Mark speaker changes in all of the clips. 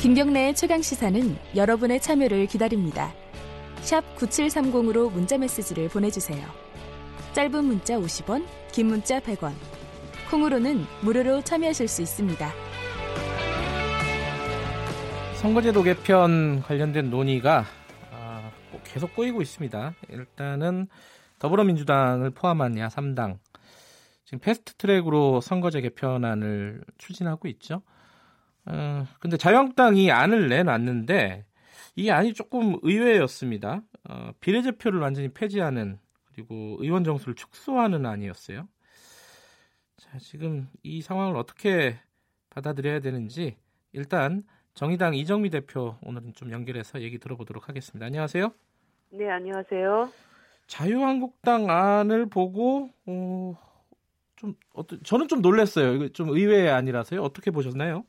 Speaker 1: 김경래의 최강 시사는 여러분의 참여를 기다립니다. 샵 9730으로 문자 메시지를 보내주세요. 짧은 문자 50원, 긴 문자 100원. 콩으로는 무료로 참여하실 수 있습니다.
Speaker 2: 선거제도 개편 관련된 논의가 아, 계속 꼬이고 있습니다. 일단은 더불어민주당을 포함한 야3당 지금 패스트 트랙으로 선거제 개편안을 추진하고 있죠. 어, 근데 자유한국당이 안을 내놨는데 이 안이 조금 의외였습니다. 어, 비례대표를 완전히 폐지하는 그리고 의원 정수를 축소하는 안이었어요. 자, 지금 이 상황을 어떻게 받아들여야 되는지 일단 정의당 이정미 대표 오늘은 좀 연결해서 얘기 들어보도록 하겠습니다. 안녕하세요.
Speaker 3: 네, 안녕하세요.
Speaker 2: 자유한국당 안을 보고 어, 좀 어떤 저는 좀 놀랐어요. 이거 좀 의외의 안이라서요. 어떻게 보셨나요?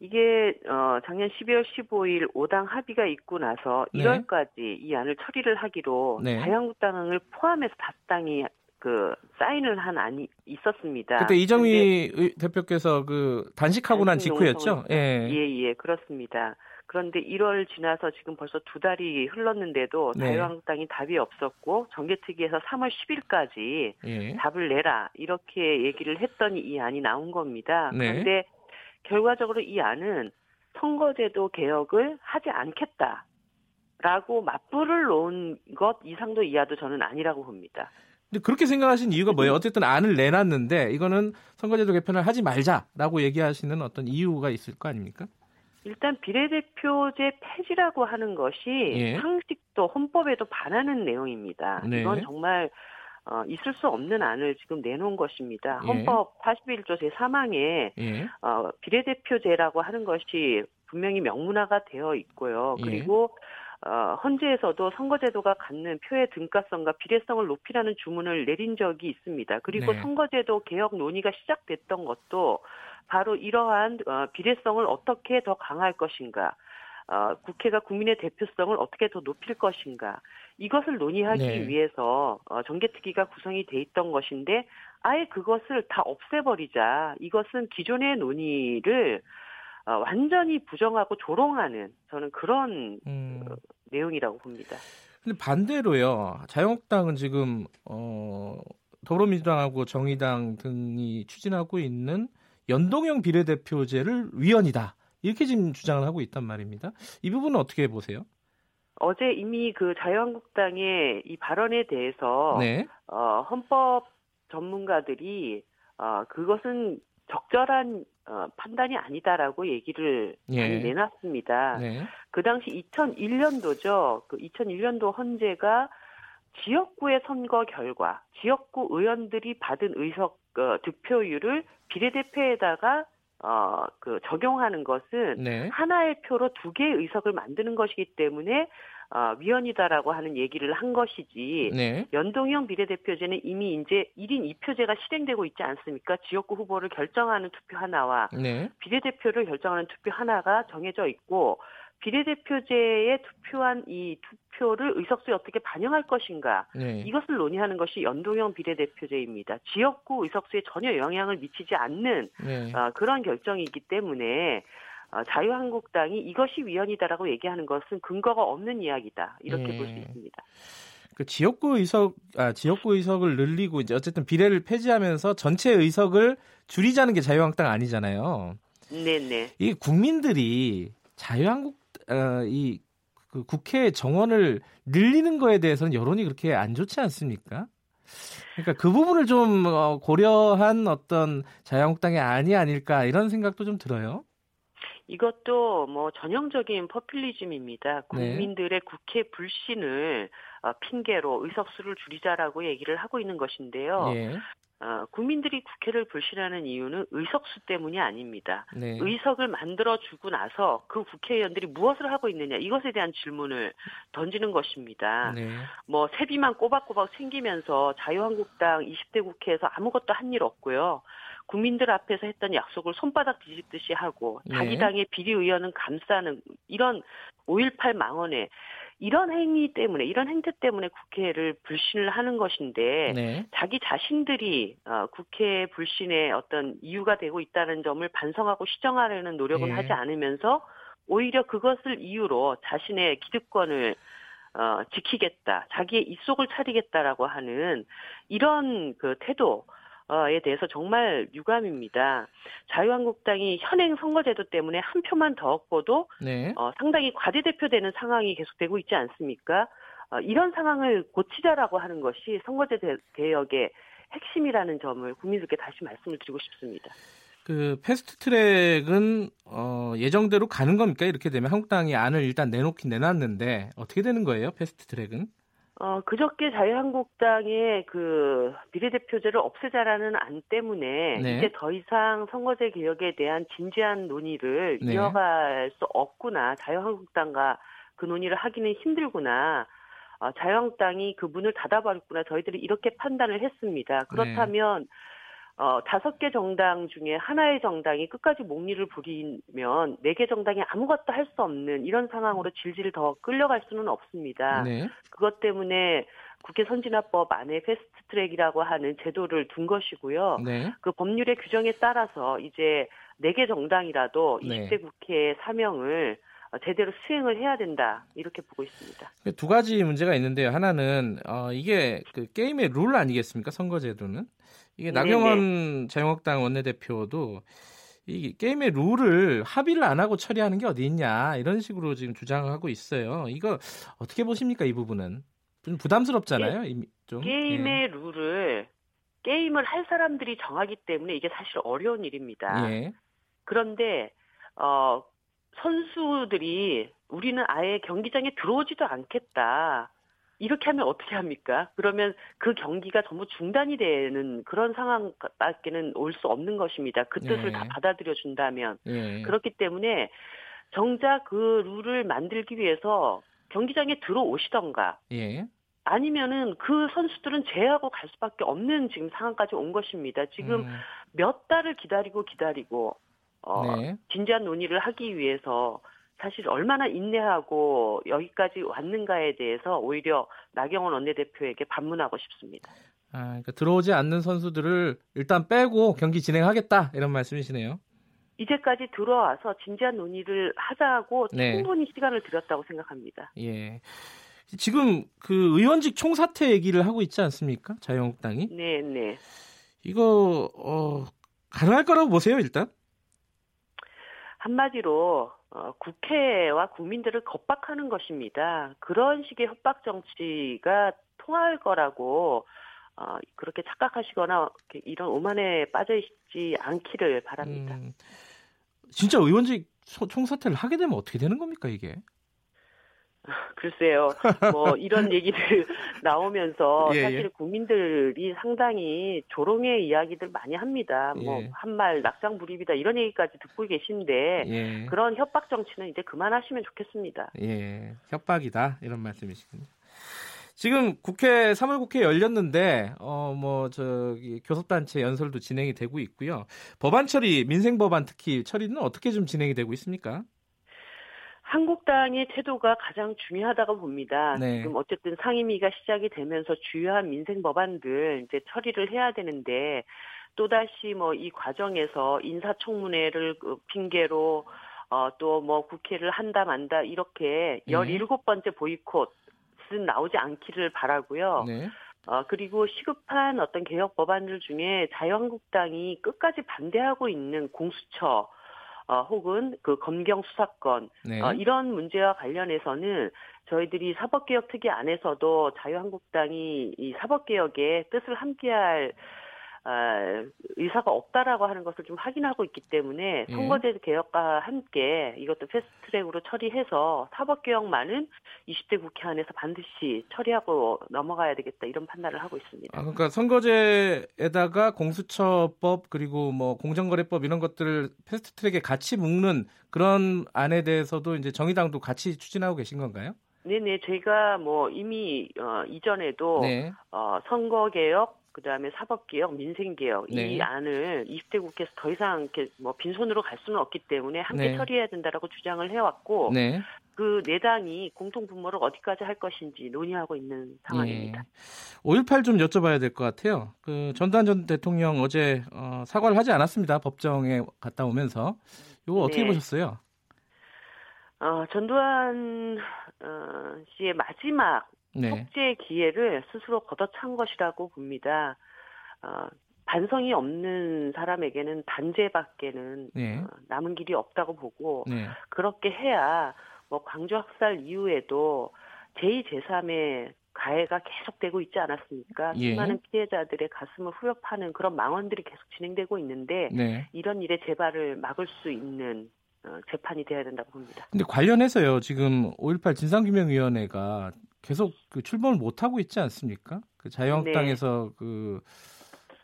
Speaker 3: 이게 어 작년 12월 15일 5당 합의가 있고 나서 네. 1월까지 이 안을 처리를 하기로 네. 자유한국당을 포함해서 다당이 그 사인을 한 안이 있었습니다.
Speaker 2: 그때 이정희 대표께서 그 단식하고 난 직후였죠?
Speaker 3: 예. 예, 예, 그렇습니다. 그런데 1월 지나서 지금 벌써 두 달이 흘렀는데도 네. 자유한국당이 답이 없었고 정개특위에서 3월 10일까지 예. 답을 내라 이렇게 얘기를 했더니 이 안이 나온 겁니다. 네. 그런데 결과적으로 이 안은 선거제도 개혁을 하지 않겠다라고 맞불을 놓은 것 이상도 이하도 저는 아니라고 봅니다.
Speaker 2: 근데 그렇게 생각하신 이유가 뭐예요? 어쨌든 안을 내놨는데 이거는 선거제도 개편을 하지 말자라고 얘기하시는 어떤 이유가 있을 거 아닙니까?
Speaker 3: 일단 비례대표제 폐지라고 하는 것이 예. 상식도 헌법에도 반하는 내용입니다. 네. 이건 정말 어, 있을 수 없는 안을 지금 내놓은 것입니다. 예. 헌법 예. 41조 제3항에 예. 어, 비례대표제라고 하는 것이 분명히 명문화가 되어 있고요. 예. 그리고 어, 헌재에서도 선거제도가 갖는 표의 등가성과 비례성을 높이라는 주문을 내린 적이 있습니다. 그리고 네. 선거제도 개혁 논의가 시작됐던 것도 바로 이러한 어, 비례성을 어떻게 더 강할 것인가, 어, 국회가 국민의 대표성을 어떻게 더 높일 것인가, 이것을 논의하기 네. 위해서 어, 정개특위가 구성이 돼 있던 것인데 아예 그것을 다 없애버리자. 이것은 기존의 논의를 어, 완전히 부정하고 조롱하는 저는 그런 음. 어, 내용이라고 봅니다.
Speaker 2: 근데 반대로요. 자유한국당은 지금 어, 더불어민주당하고 정의당 등이 추진하고 있는 연동형 비례대표제를 위헌이다. 이렇게 지금 주장을 하고 있단 말입니다. 이 부분은 어떻게 보세요?
Speaker 3: 어제 이미 그 자유한국당의 이 발언에 대해서 네. 어, 헌법 전문가들이 어, 그것은 적절한 어, 판단이 아니다라고 얘기를 예. 많이 내놨습니다. 네. 그 당시 2001년도죠. 그 2001년도 헌재가 지역구의 선거 결과, 지역구 의원들이 받은 의석 어, 득표율을 비례대표에다가 어, 그 적용하는 것은 네. 하나의 표로 두 개의 의석을 만드는 것이기 때문에 어, 위헌이다라고 하는 얘기를 한 것이지 네. 연동형 비례대표제는 이미 이제 1인 2표제가 실행되고 있지 않습니까? 지역구 후보를 결정하는 투표 하나와 네. 비례대표를 결정하는 투표 하나가 정해져 있고 비례대표제에 투표한 이 투표를 의석수에 어떻게 반영할 것인가 네. 이것을 논의하는 것이 연동형 비례대표제입니다. 지역구 의석수에 전혀 영향을 미치지 않는 네. 어, 그런 결정이기 때문에 어, 자유한국당이 이것이 위헌이다라고 얘기하는 것은 근거가 없는 이야기다 이렇게 네. 볼수 있습니다.
Speaker 2: 그 지역구 의석 아 지역구 의석을 늘리고 이제 어쨌든 비례를 폐지하면서 전체 의석을 줄이자는 게 자유한국당 아니잖아요.
Speaker 3: 네네.
Speaker 2: 이 국민들이 자유한국 어, 이 그 국회 정원을 늘리는 거에 대해서는 여론이 그렇게 안 좋지 않습니까? 그러니까 그 부분을 좀 어, 고려한 어떤 자유한국당의 안이 아닐까 이런 생각도 좀 들어요.
Speaker 3: 이것도 뭐 전형적인 퍼퓰리즘입니다. 네. 국민들의 네. 국회 불신을 어, 핑계로 의석수를 줄이자라고 얘기를 하고 있는 것인데요. 예. 어, 국민들이 국회를 불신하는 이유는 의석수 때문이 아닙니다. 네. 의석을 만들어 주고 나서 그 국회의원들이 무엇을 하고 있느냐 이것에 대한 질문을 던지는 것입니다. 네. 뭐 세비만 꼬박꼬박 생기면서 자유한국당 20대 국회에서 아무것도 한 일 없고요. 국민들 앞에서 했던 약속을 손바닥 뒤집듯이 하고 자기 네. 당의 비리 의원은 감싸는 이런 5.18 망언에 이런 행위 때문에 이런 행태 때문에 국회를 불신을 하는 것인데 네. 자기 자신들이 어, 국회 불신의 어떤 이유가 되고 있다는 점을 반성하고 시정하려는 노력은 네. 하지 않으면서 오히려 그것을 이유로 자신의 기득권을 어, 지키겠다, 자기의 입속을 차리겠다라고 하는 이런 그 태도, 에 대해서 정말 유감입니다. 자유한국당이 현행 선거제도 때문에 한 표만 더 얻고도 네. 어, 상당히 과대대표되는 상황이 계속되고 있지 않습니까? 어, 이런 상황을 고치자라고 하는 것이 선거제 개혁의 핵심이라는 점을 국민들께 다시 말씀을 드리고 싶습니다.
Speaker 2: 그 패스트 트랙은 어, 예정대로 가는 겁니까? 이렇게 되면 한국당이 안을 일단 내놓긴 내놨는데 어떻게 되는 거예요? 패스트 트랙은?
Speaker 3: 어, 그저께 자유한국당의 그 비례대표제를 없애자라는 안 때문에 네. 이제 더 이상 선거제 개혁에 대한 진지한 논의를 네. 이어갈 수 없구나. 자유한국당과 그 논의를 하기는 힘들구나. 어, 자유한국당이 그 문을 닫아버렸구나. 저희들이 이렇게 판단을 했습니다. 그렇다면 네. 어, 다섯 개 정당 중에 하나의 정당이 끝까지 몽니를 부리면 네 개 정당이 아무것도 할 수 없는 이런 상황으로 질질 더 끌려갈 수는 없습니다. 네. 그것 때문에 국회 선진화법 안에 패스트 트랙이라고 하는 제도를 둔 것이고요. 네. 그 법률의 규정에 따라서 이제 네 개 정당이라도 네. 20대 국회 사명을 제대로 수행을 해야 된다 이렇게 보고 있습니다.
Speaker 2: 두 가지 문제가 있는데요. 하나는 어, 이게 그 게임의 룰 아니겠습니까? 선거제도는 이게 나경원 자유한국당 원내대표도 이 게임의 룰을 합의를 안 하고 처리하는 게 어디 있냐 이런 식으로 지금 주장하고 있어요. 이거 어떻게 보십니까 이 부분은 좀 부담스럽잖아요. 게, 좀.
Speaker 3: 게임의 예. 룰을 게임을 할 사람들이 정하기 때문에 이게 사실 어려운 일입니다. 예. 그런데 어 선수들이 우리는 아예 경기장에 들어오지도 않겠다. 이렇게 하면 어떻게 합니까? 그러면 그 경기가 전부 중단이 되는 그런 상황밖에는 올 수 없는 것입니다. 그 뜻을 예. 다 받아들여 준다면. 예. 그렇기 때문에 정작 그 룰을 만들기 위해서 경기장에 들어오시던가. 예. 아니면은 그 선수들은 제하고 갈 수밖에 없는 지금 상황까지 온 것입니다. 지금 음. 몇 달을 기다리고 기다리고 어, 네. 진지한 논의를 하기 위해서 사실 얼마나 인내하고 여기까지 왔는가에 대해서 오히려 나경원 원내대표에게 반문하고 싶습니다.
Speaker 2: 아, 그러니까 들어오지 않는 선수들을 일단 빼고 경기 진행하겠다 이런 말씀이시네요.
Speaker 3: 이제까지 들어와서 진지한 논의를 하자고 네. 충분히 시간을 들였다고 생각합니다.
Speaker 2: 예. 지금 그 의원직 총사퇴 얘기를 하고 있지 않습니까? 자유한국당이?
Speaker 3: 네, 네.
Speaker 2: 이거 어, 가능할 거라고 보세요, 일단?
Speaker 3: 한마디로 어, 국회와 국민들을 겁박하는 것입니다. 그런 식의 협박 정치가 통할 거라고 어, 그렇게 착각하시거나 이런 오만에 빠져 있지 않기를 바랍니다. 음,
Speaker 2: 진짜 의원직 총사퇴를 하게 되면 어떻게 되는 겁니까 이게?
Speaker 3: 글쎄요. 뭐 이런 얘기들 나오면서 예, 사실 예. 국민들이 상당히 조롱의 이야기들 많이 합니다. 뭐 예. 한말 낙장불입이다 이런 얘기까지 듣고 계신데 예. 그런 협박 정치는 이제 그만하시면 좋겠습니다.
Speaker 2: 예. 협박이다 이런 말씀이시군요. 지금 국회 3월 국회 열렸는데 어 뭐 저기 교섭단체 연설도 진행이 되고 있고요. 법안 처리 민생 법안 특히 처리는 어떻게 좀 진행이 되고 있습니까?
Speaker 3: 한국당의 태도가 가장 중요하다고 봅니다. 네. 지금 어쨌든 상임위가 시작이 되면서 주요한 민생 법안들 이제 처리를 해야 되는데 또다시 뭐 이 과정에서 인사청문회를 그 핑계로 어 또 뭐 국회를 한다 만다 이렇게 네. 17번째 보이콧은 나오지 않기를 바라고요. 네. 어, 그리고 시급한 어떤 개혁 법안들 중에 자유한국당이 끝까지 반대하고 있는 공수처, 어, 혹은 그 검경 수사권 네. 어, 이런 문제와 관련해서는 저희들이 사법개혁 특위 안에서도 자유한국당이 이 사법개혁에 뜻을 함께할 어, 의사가 없다라고 하는 것을 좀 확인하고 있기 때문에 예. 선거제 개혁과 함께 이것도 패스트트랙으로 처리해서 사법개혁만은 20대 국회 안에서 반드시 처리하고 넘어가야 되겠다 이런 판단을 하고 있습니다.
Speaker 2: 아, 그러니까 선거제에다가 공수처법 그리고 뭐 공정거래법 이런 것들을 패스트트랙에 같이 묶는 그런 안에 대해서도 이제 정의당도 같이 추진하고 계신 건가요?
Speaker 3: 네네, 저희가 뭐 이미 어, 이전에도 네. 어, 선거개혁 그다음에 사법개혁, 민생개혁 네. 이 안을 20대 국회에서 더 이상 이렇게 뭐 빈손으로 갈 수는 없기 때문에 함께 네. 처리해야 된다라고 주장을 해왔고 네. 그 내당이 공통 분모를 어디까지 할 것인지 논의하고 있는 상황입니다.
Speaker 2: 예. 5.18 좀 여쭤봐야 될 것 같아요. 그 전두환 전 대통령 어제 어, 사과를 하지 않았습니다. 법정에 갔다 오면서. 이거 어떻게 네. 보셨어요?
Speaker 3: 어, 전두환 어, 씨의 마지막 네. 속죄 기회를 스스로 걷어찬 것이라고 봅니다. 어, 반성이 없는 사람에게는 단죄밖에는 네. 어, 남은 길이 없다고 보고 네. 그렇게 해야 뭐 광주 학살 이후에도 제2, 제3의 가해가 계속되고 있지 않았습니까? 예. 수많은 피해자들의 가슴을 후벼파는 그런 망언들이 계속 진행되고 있는데 네. 이런 일의 재발을 막을 수 있는 어, 재판이 돼야 된다고 봅니다.
Speaker 2: 근데 관련해서요, 지금 5.18 진상규명위원회가 계속 그 출범을 못 하고 있지 않습니까? 그 자유한국당에서 네. 그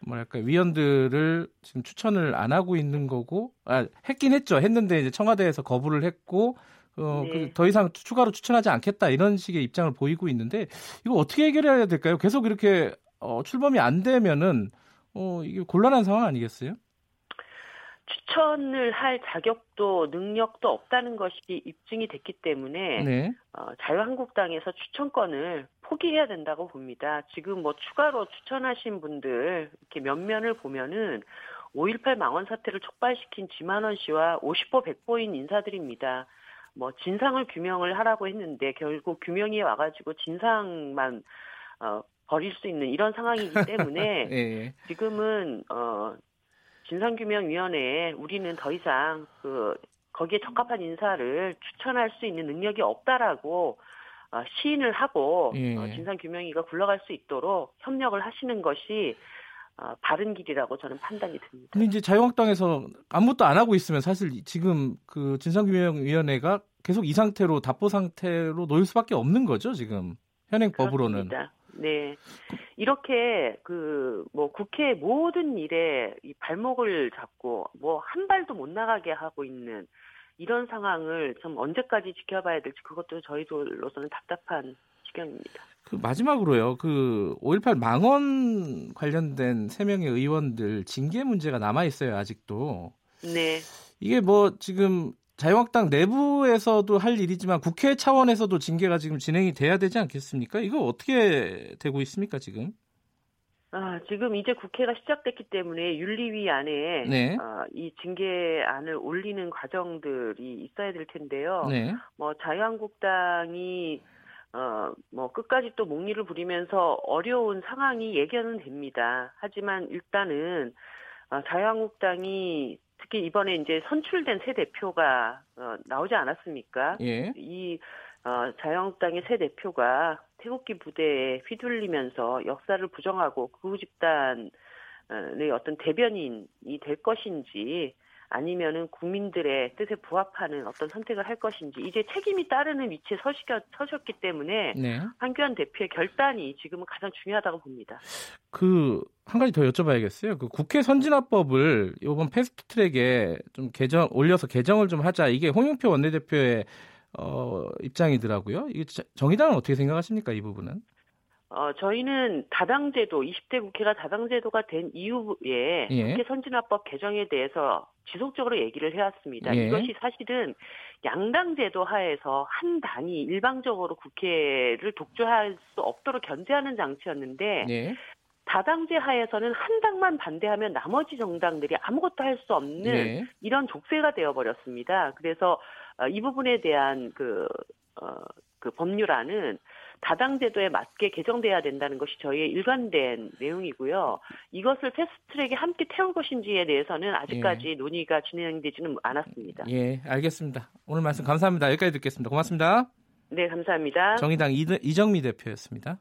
Speaker 2: 뭐랄까 위원들을 지금 추천을 안 하고 있는 거고, 아 했긴 했죠. 했는데 이제 청와대에서 거부를 했고. 어, 네. 그더 이상 추가로 추천하지 않겠다 이런 식의 입장을 보이고 있는데 이거 어떻게 해결해야 될까요? 계속 이렇게 어, 출범이 안 되면은 어, 이게 곤란한 상황 아니겠어요?
Speaker 3: 추천을 할 자격도 능력도 없다는 것이 입증이 됐기 때문에 네. 어, 자유한국당에서 추천권을 포기해야 된다고 봅니다. 지금 뭐 추가로 추천하신 분들 이렇게 면면을 보면은 5.18 망원 사태를 촉발시킨 지만원 씨와 50보 100보인 인사들입니다. 뭐 진상을 규명을 하라고 했는데 결국 규명이 와가지고 진상만 어, 버릴 수 있는 이런 상황이기 때문에 예. 지금은 어 진상규명위원회에 우리는 더 이상 그 거기에 적합한 인사를 추천할 수 있는 능력이 없다라고 어, 시인을 하고 예. 어, 진상규명위가 굴러갈 수 있도록 협력을 하시는 것이 어, 바른 길이라고 저는 판단이 듭니다.
Speaker 2: 근데 이제 자유한국당에서 아무것도 안 하고 있으면 사실 지금 그 진상규명위원회가 계속 이 상태로 답보 상태로 놓일 수밖에 없는 거죠 지금 현행 법으로는.
Speaker 3: 그렇습니다. 네. 이렇게 그 뭐 국회 모든 일에 이 발목을 잡고 뭐 한 발도 못 나가게 하고 있는 이런 상황을 좀 언제까지 지켜봐야 될지 그것도 저희들로서는 답답한 지경입니다.
Speaker 2: 그 마지막으로요. 그 5.18 망원 관련된 3명의 의원들 징계 문제가 남아 있어요, 아직도.
Speaker 3: 네.
Speaker 2: 이게 뭐 지금 자유한국당 내부에서도 할 일이지만 국회 차원에서도 징계가 지금 진행이 돼야 되지 않겠습니까? 이거 어떻게 되고 있습니까, 지금?
Speaker 3: 아, 지금 이제 국회가 시작됐기 때문에 윤리위 안에 네. 어, 이 징계안을 올리는 과정들이 있어야 될 텐데요. 네. 뭐 자유한국당이 어, 뭐 끝까지 또 목리를 부리면서 어려운 상황이 예견은 됩니다. 하지만 일단은 어, 자유한국당이 특히 이번에 이제 선출된 새 대표가 어, 나오지 않았습니까? 예. 이 어, 자유한국당의 새 대표가 태극기 부대에 휘둘리면서 역사를 부정하고 그 집단의 어떤 대변인이 될 것인지 아니면은 국민들의 뜻에 부합하는 어떤 선택을 할 것인지 이제 책임이 따르는 위치에 서시겨, 서셨기 때문에 네. 한규환 대표의 결단이 지금은 가장 중요하다고 봅니다.
Speaker 2: 그 한 가지 더 여쭤봐야겠어요. 그 국회 선진화법을 이번 패스트트랙에 좀 개정 올려서 개정을 좀 하자 이게 홍영표 원내대표의 어, 입장이더라고요. 이 정의당은 어떻게 생각하십니까 이 부분은?
Speaker 3: 어, 저희는 다당제도, 20대 국회가 다당제도가 된 이후에 예. 국회 선진화법 개정에 대해서 지속적으로 얘기를 해왔습니다. 예. 이것이 사실은 양당제도 하에서 한 당이 일방적으로 국회를 독주할 수 없도록 견제하는 장치였는데 예. 다당제 하에서는 한 당만 반대하면 나머지 정당들이 아무것도 할 수 없는 예. 이런 족쇄가 되어버렸습니다. 그래서 어, 이 부분에 대한 그, 어, 그 법률안은 다당제도에 맞게 개정돼야 된다는 것이 저희의 일관된 내용이고요. 이것을 패스트트랙에 함께 태울 것인지에 대해서는 아직까지 예. 논의가 진행되지는 않았습니다.
Speaker 2: 예, 알겠습니다. 오늘 말씀 감사합니다. 여기까지 듣겠습니다. 고맙습니다.
Speaker 3: 네, 감사합니다.
Speaker 2: 정의당 이정미 대표였습니다.